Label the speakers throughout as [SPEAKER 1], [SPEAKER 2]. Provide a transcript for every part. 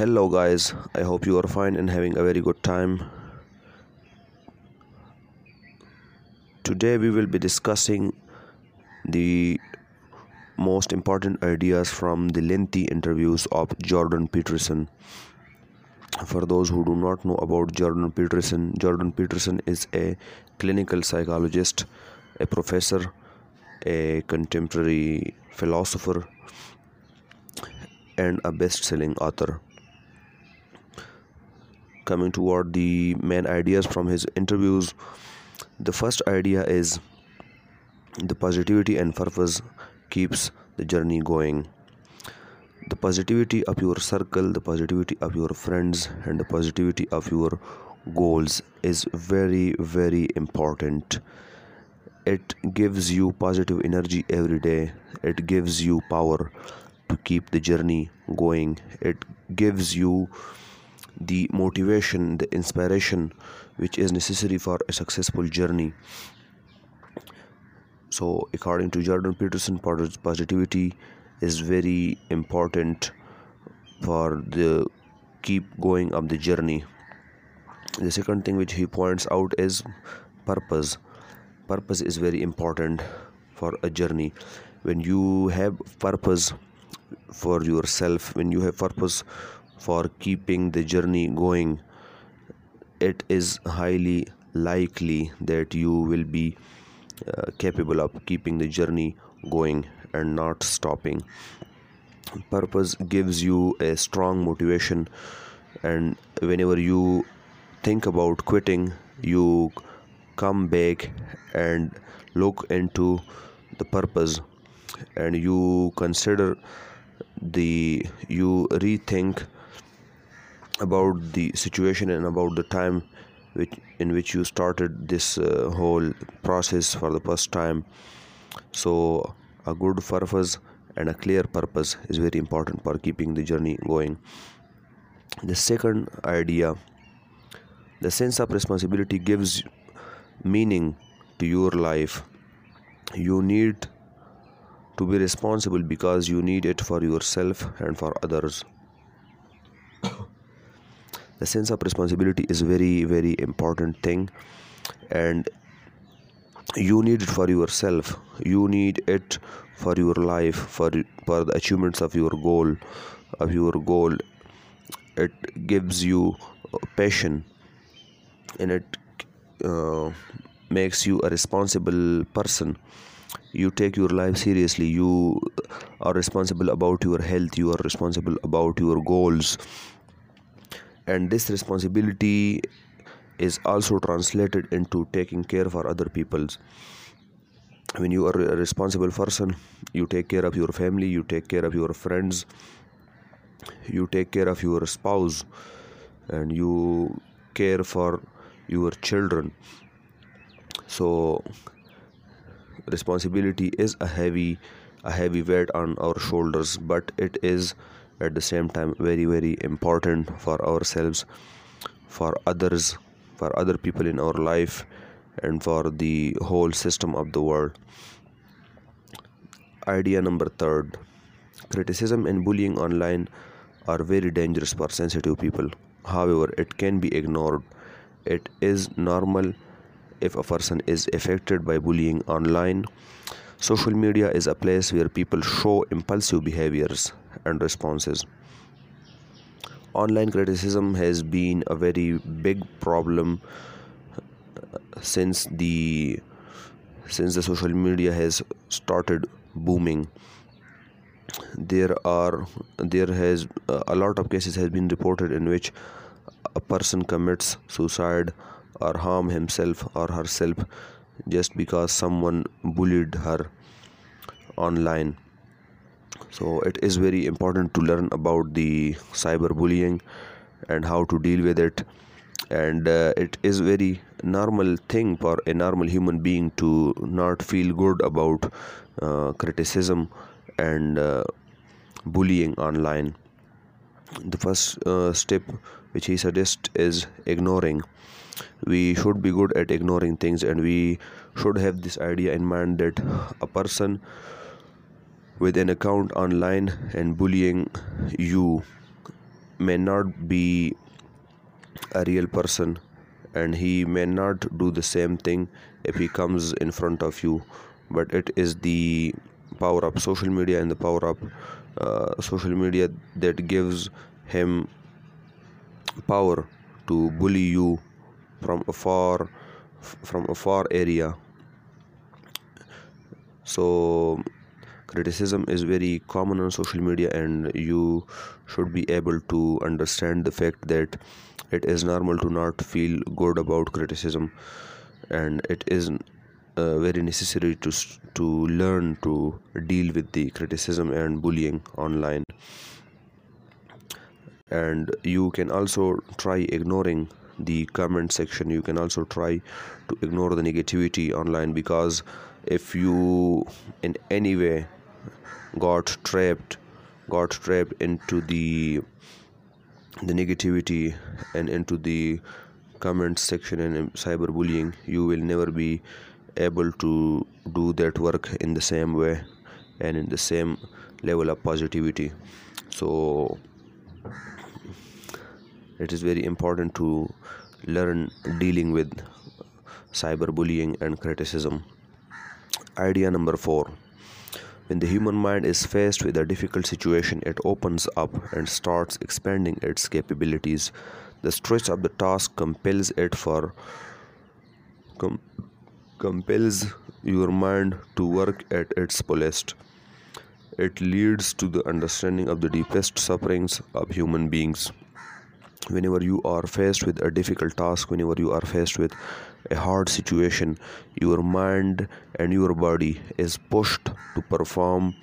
[SPEAKER 1] hello guys. I hope you are fine and having a very good time. Today we will be discussing the most important ideas from the lengthy interviews of jordan peterson. For those who do not know about jordan peterson jordan peterson is a clinical psychologist a professor a contemporary philosopher and a best-selling author coming toward the main ideas from his interviews. The first idea is the positivity and purpose keeps the journey going. The positivity of your circle the positivity of your friends and the positivity of your goals is very very important. It gives you positive energy every day. It gives you power to keep the journey going. It gives you the motivation the inspiration which is necessary for a successful journey. So according to jordan peterson positivity is very important for the keep going of the journey. The second thing which he points out is purpose. Purpose is very important for a journey. When you have purpose for yourself when you have purpose for keeping the journey going. It is highly likely that you will be uh, capable of keeping the journey going and not stopping. Purpose gives you a strong motivation and whenever you think about quitting you come back and look into the purpose and you consider the you rethink about the situation and about the time which in which you started this uh, whole process for the first time. So a good purpose and a clear purpose is very important for keeping the journey going. The second idea the sense of responsibility gives meaning to your life. You need to be responsible because you need it for yourself and for others the sense of responsibility is very very important thing. And you need it for yourself. You need it for your life for for the achievements of your goal of your goal. It gives you passion and it uh, makes you a responsible person. You take your life seriously. You are responsible about your health. You are responsible about your goals and this responsibility is also translated into taking care for other people's. When you are a responsible person you take care of your family you take care of your friends you take care of your spouse and you care for your children. So responsibility is a heavy a heavy weight on our shoulders but it is at the same time very very important for ourselves for others for other people in our life and for the whole system of the world. Idea number third. Criticism and bullying online are very dangerous for sensitive people. However it can be ignored. It is normal if a person is affected by bullying online Social media is a place where people show impulsive behaviors and responses. Online criticism has been a very big problem uh, since the since the social media has started booming there are there has uh, a lot of cases has been reported in which a person commits suicide or harm himself or herself just because someone bullied her online. So it is very important to learn about the cyberbullying and how to deal with it. And uh, it is very normal thing for a normal human being to not feel good about uh, criticism and uh, bullying online. The first uh, step which he suggests is ignoring we should be good at ignoring things and we should have this idea in mind that a person with an account online and bullying you may not be a real person and he may not do the same thing if he comes in front of you but it is the power of social media and the power of uh, social media that gives him power to bully you from a far from a far area. So criticism is very common on social media and you should be able to understand the fact that it is normal to not feel good about criticism and it is uh, very necessary to to learn to deal with the criticism and bullying online. And you can also try ignoring the comment section. You can also try to ignore the negativity online because if you in any way got trapped got trapped into the the negativity and into the comment section and cyberbullying you will never be able to do that work in the same way and in the same level of positivity. So it is very important to learn dealing with cyberbullying and criticism idea number 4 when the human mind is faced with a difficult situation, it opens up and starts expanding its capabilities. The stress of the task compels it for com, compels your mind to work at its fullest. It leads to the understanding of the deepest sufferings of human beings. Whenever you are faced with a difficult task, whenever you are faced with a hard situation, your mind and your body is pushed to perform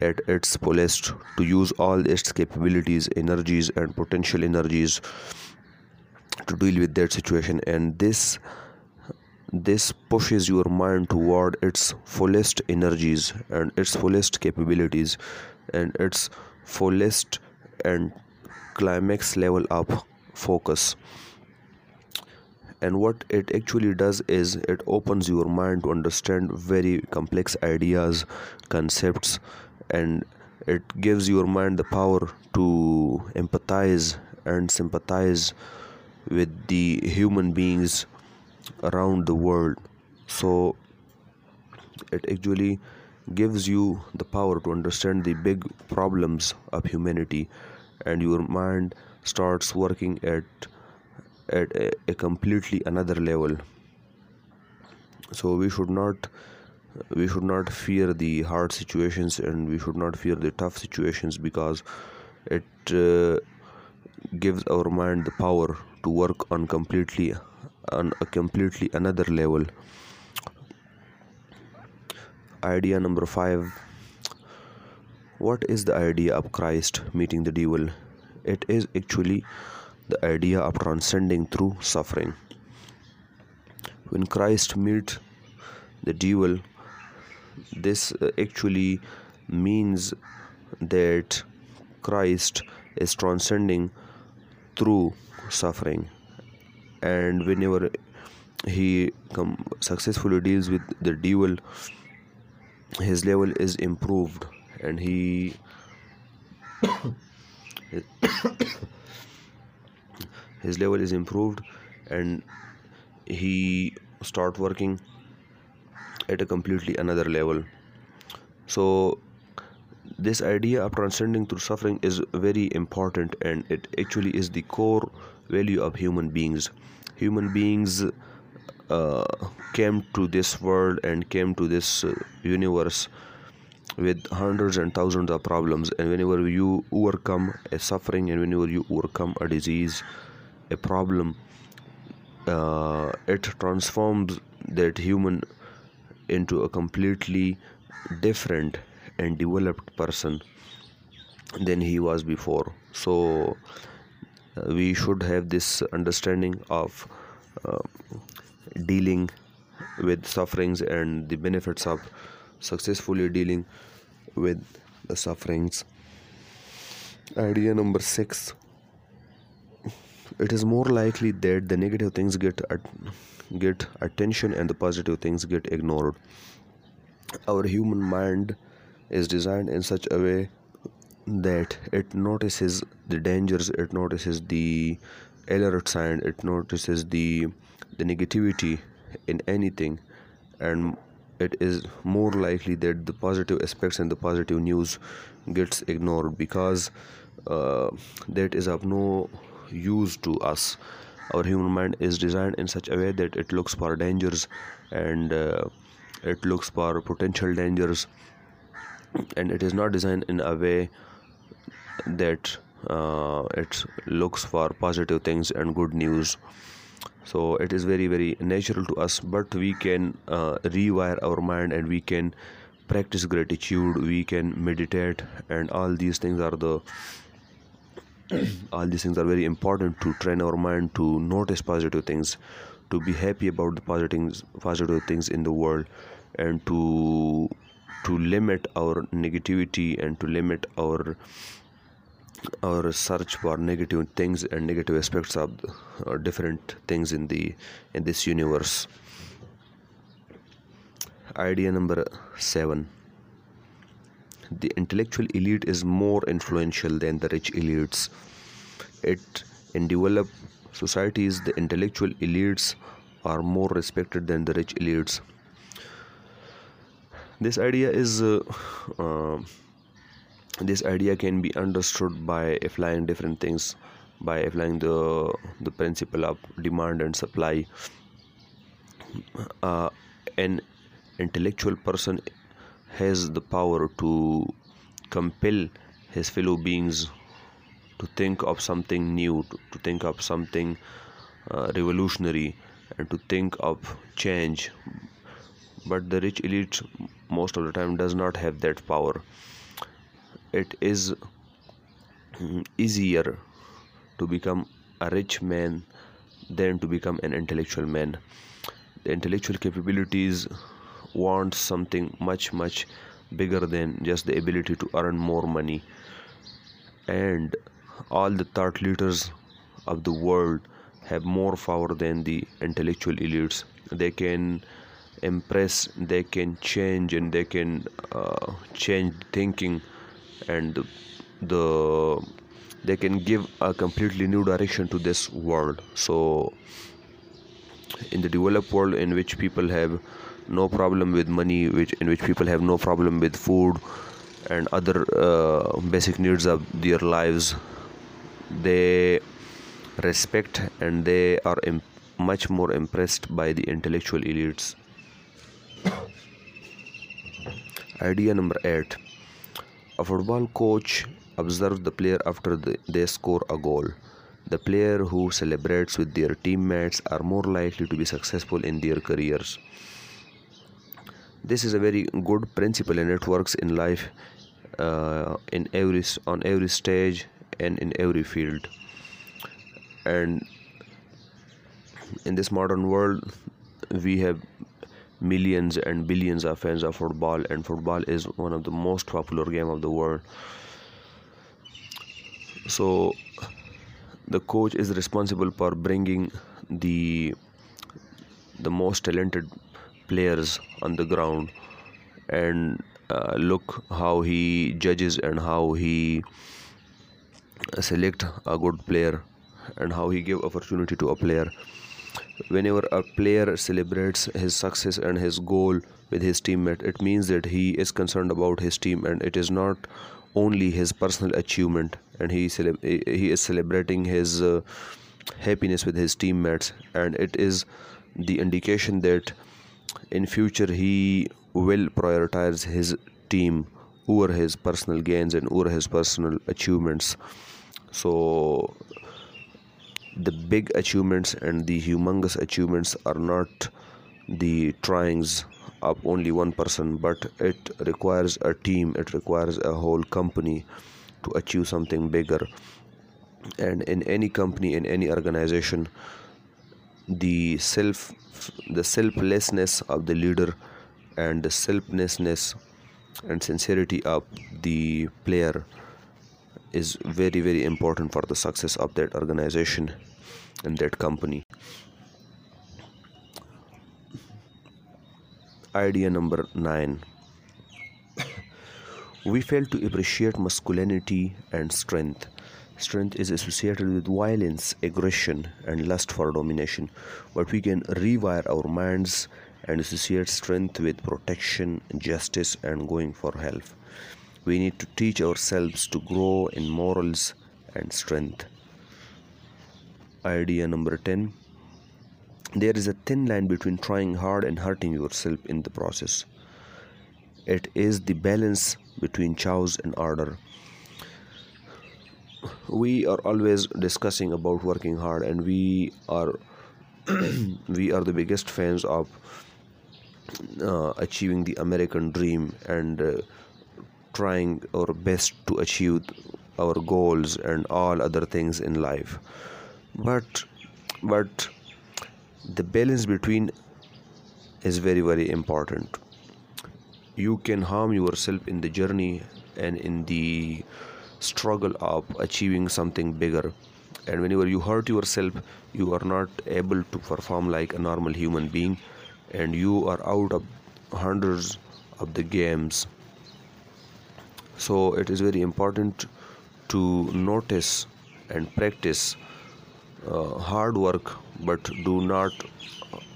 [SPEAKER 1] at its fullest, to use all its capabilities, energies, and potential energies to deal with that situation. And this this pushes your mind toward its fullest energies and its fullest capabilities and its fullest and climax level of focus. And what it actually does is it opens your mind to understand very complex ideas concepts and it gives your mind the power to empathize and sympathize with the human beings around the world. So it actually gives you the power to understand the big problems of humanity and your mind starts working at at a, a completely another level. So we should not we should not fear the hard situations and we should not fear the tough situations because it uh, gives our mind the power to work on completely on a completely another level. Idea number 5 what is the idea of christ meeting the devil? It is actually the idea of transcending through suffering. When Christ meets the devil, this uh, actually means that Christ is transcending through suffering, and whenever he successfully deals with the devil, his level is improved, and he his level is improved and he start working at a completely another level. So this idea of transcending through suffering is very important and it actually is the core value of human beings. Human beings uh, came to this world and came to this uh, universe with hundreds and thousands of problems and whenever you overcome a suffering and whenever you overcome a disease a problem uh, it transforms that human into a completely different and developed person than he was before. So uh, we should have this understanding of uh, dealing with sufferings and the benefits of successfully dealing with the sufferings. Idea number 6 it is more likely that the negative things get get attention and the positive things get ignored. Our human mind is designed in such a way that it notices the dangers it notices the alert sign it notices the the negativity in anything and it is more likely that the positive aspects and the positive news gets ignored because uh, that is of no use to us. Our human mind is designed in such a way that it looks for dangers and uh, it looks for potential dangers. And it is not designed in a way that uh, it looks for positive things and good news so it is very very natural to us but we can uh, rewire our mind and we can practice gratitude we can meditate and all these things are the all these things are very important to train our mind to notice positive things to be happy about the positive positive things in the world and to to limit our negativity and to limit our our search for negative things and negative aspects of uh, different things in the in this universe. Idea number 7 the intellectual elite is more influential than the rich elites. It in developed societies the intellectual elites are more respected than the rich elites. This idea is uh, uh, this idea can be understood by applying different things by applying the the principle of demand and supply. Uh, an intellectual person has the power to compel his fellow beings to think of something new to, to think of something uh, revolutionary and to think of change. But the rich elite most of the time does not have that power it is mm, easier to become a rich man than to become an intellectual man. The intellectual capabilities want something much much bigger than just the ability to earn more money. And all the thought leaders of the world have more power than the intellectual elites. They can impress they can change and they can uh, change thinking and the, the they can give a completely new direction to this world. So in the developed world in which people have no problem with money which in which people have no problem with food and other uh, basic needs of their lives they respect and they are much more impressed by the intellectual elites. Idea number 8 a football coach observes the player after they score a goal. The player who celebrates with their teammates are more likely to be successful in their careers. This is a very good principle and it works in life uh, in every on every stage and in every field. And in this modern world, we have millions and billions of fans of football and football is one of the most popular game of the world. So the coach is responsible for bringing the the most talented players on the ground and uh, look how he judges and how he select a good player and how he give opportunity to a player whenever a player celebrates his success and his goal with his teammate it means that he is concerned about his team and it is not only his personal achievement and he he is celebrating his uh, happiness with his teammates and it is the indication that in future he will prioritize his team over his personal gains and over his personal achievements. So the big achievements and the humongous achievements are not the tryings of only one person but it requires a team it requires a whole company to achieve something bigger. And in any company in any organization the self the selflessness of the leader and the selflessness and sincerity of the player is very very important for the success of that organization and that company idea number 9 we fail to appreciate masculinity and strength. Strength is associated with violence, aggression, and lust for domination. But we can rewire our minds and associate strength with protection, justice, and going for help. We need to teach ourselves to grow in morals and strength. Idea number 10 There is a thin line between trying hard and hurting yourself in the process. It is the balance between choice and order. We are always discussing about working hard, and we are we are the biggest fans of uh, achieving the American dream and uh, trying our best to achieve our goals and all other things in life. But but the balance between is very very important. You can harm yourself in the journey and in the struggle of achieving something bigger. And whenever you hurt yourself you are not able to perform like a normal human being and you are out of hundreds of the games. So it is very important to notice and practice uh, hard work but do not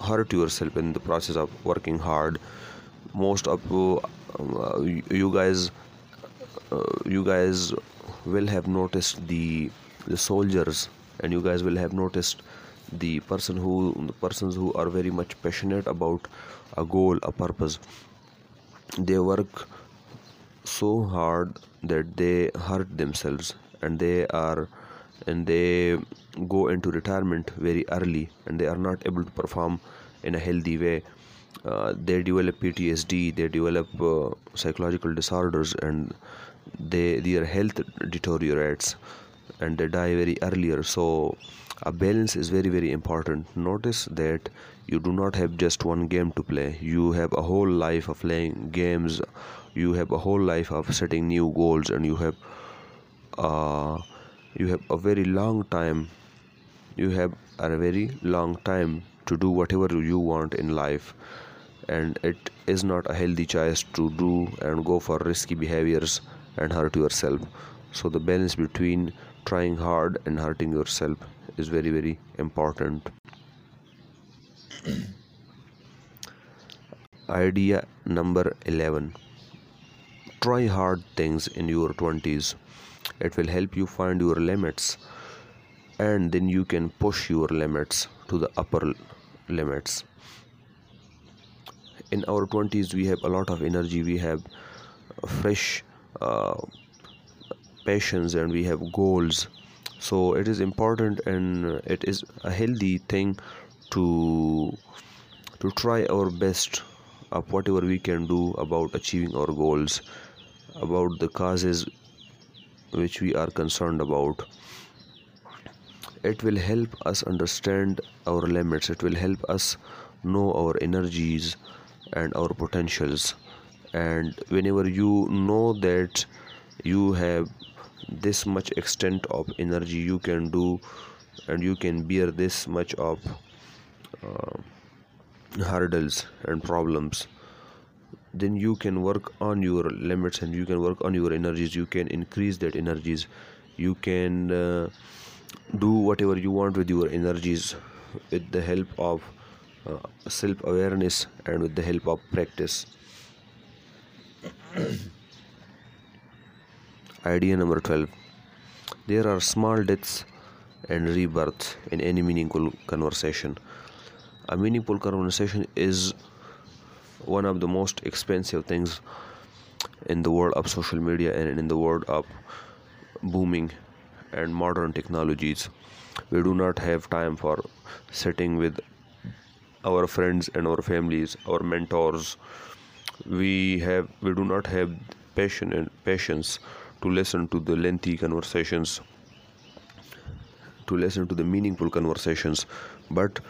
[SPEAKER 1] hurt yourself in the process of working hard. Most of uh, you guys uh, you guys will have noticed the the soldiers and you guys will have noticed the person who the persons who are very much passionate about a goal a purpose. They work so hard that they hurt themselves and they are and they go into retirement very early and they are not able to perform in a healthy way uh, they develop PTSD, they develop uh, psychological disorders, and they their health deteriorates, and they die very earlier. So, a balance is very very important. Notice that you do not have just one game to play. You have a whole life of playing games. You have a whole life of setting new goals, and you have uh, you have a very long time. You have a very long time to do whatever you want in life. And it is not a healthy choice to do and go for risky behaviors and hurt yourself. So the balance between trying hard and hurting yourself is very very important. Idea number 11 try hard things in your 20s it will help you find your limits and then you can push your limits to the upper limits. In our 20s we have a lot of energy we have fresh uh, passions and we have goals. So it is important and it is a healthy thing to to try our best of whatever we can do about achieving our goals about the causes which we are concerned about. It will help us understand our limits. It will help us know our energies and our potentials. And whenever you know that you have this much extent of energy you can do and you can bear this much of uh, hurdles and problems then you can work on your limits and you can work on your energies you can increase that energies you can uh, do whatever you want with your energies with the help of uh, self awareness and with the help of practice. Idea number 12 There are small deaths and rebirths in any meaningful conversation. A meaningful conversation is one of the most expensive things in the world of social media and in the world of booming and modern technologies. We do not have time for sitting with our friends and our families our mentors we have we do not have passion and patience to listen to the lengthy conversations to listen to the meaningful conversations but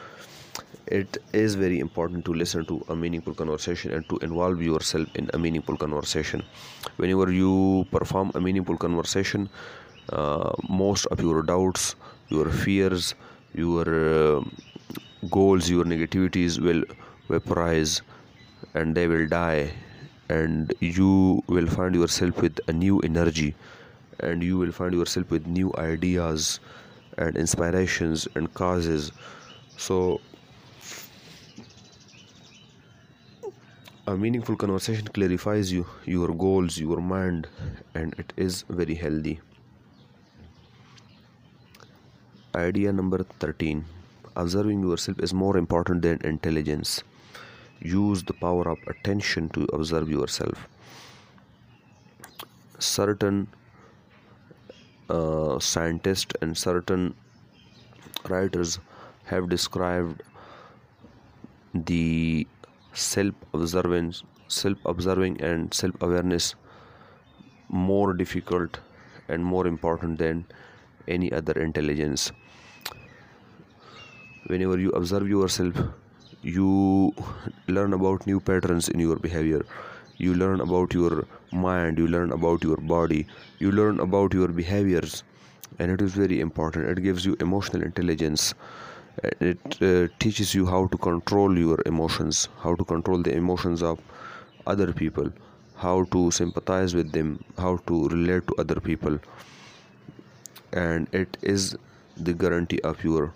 [SPEAKER 1] it is very important to listen to a meaningful conversation and to involve yourself in a meaningful conversation. Whenever you perform a meaningful conversation uh, most of your doubts your fears your uh, goals your negativities will vaporize and they will die. And you will find yourself with a new energy and you will find yourself with new ideas and inspirations and causes. So a meaningful conversation clarifies you your goals your mind and it is very healthy. Idea number 13 observing yourself is more important than intelligence. Use the power of attention to observe yourself. Certain uh, scientists and certain writers have described the self observance self observing and self awareness more difficult and more important than any other intelligence. Whenever you observe yourself you learn about new patterns in your behavior. You learn about your mind you learn about your body you learn about your behaviors and it is very important. It gives you emotional intelligence it uh, teaches you how to control your emotions how to control the emotions of other people how to sympathize with them how to relate to other people. And it is the guarantee of your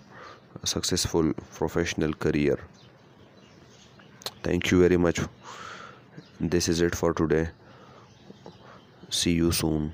[SPEAKER 1] successful professional career. Thank you very much. This is it for today. See you soon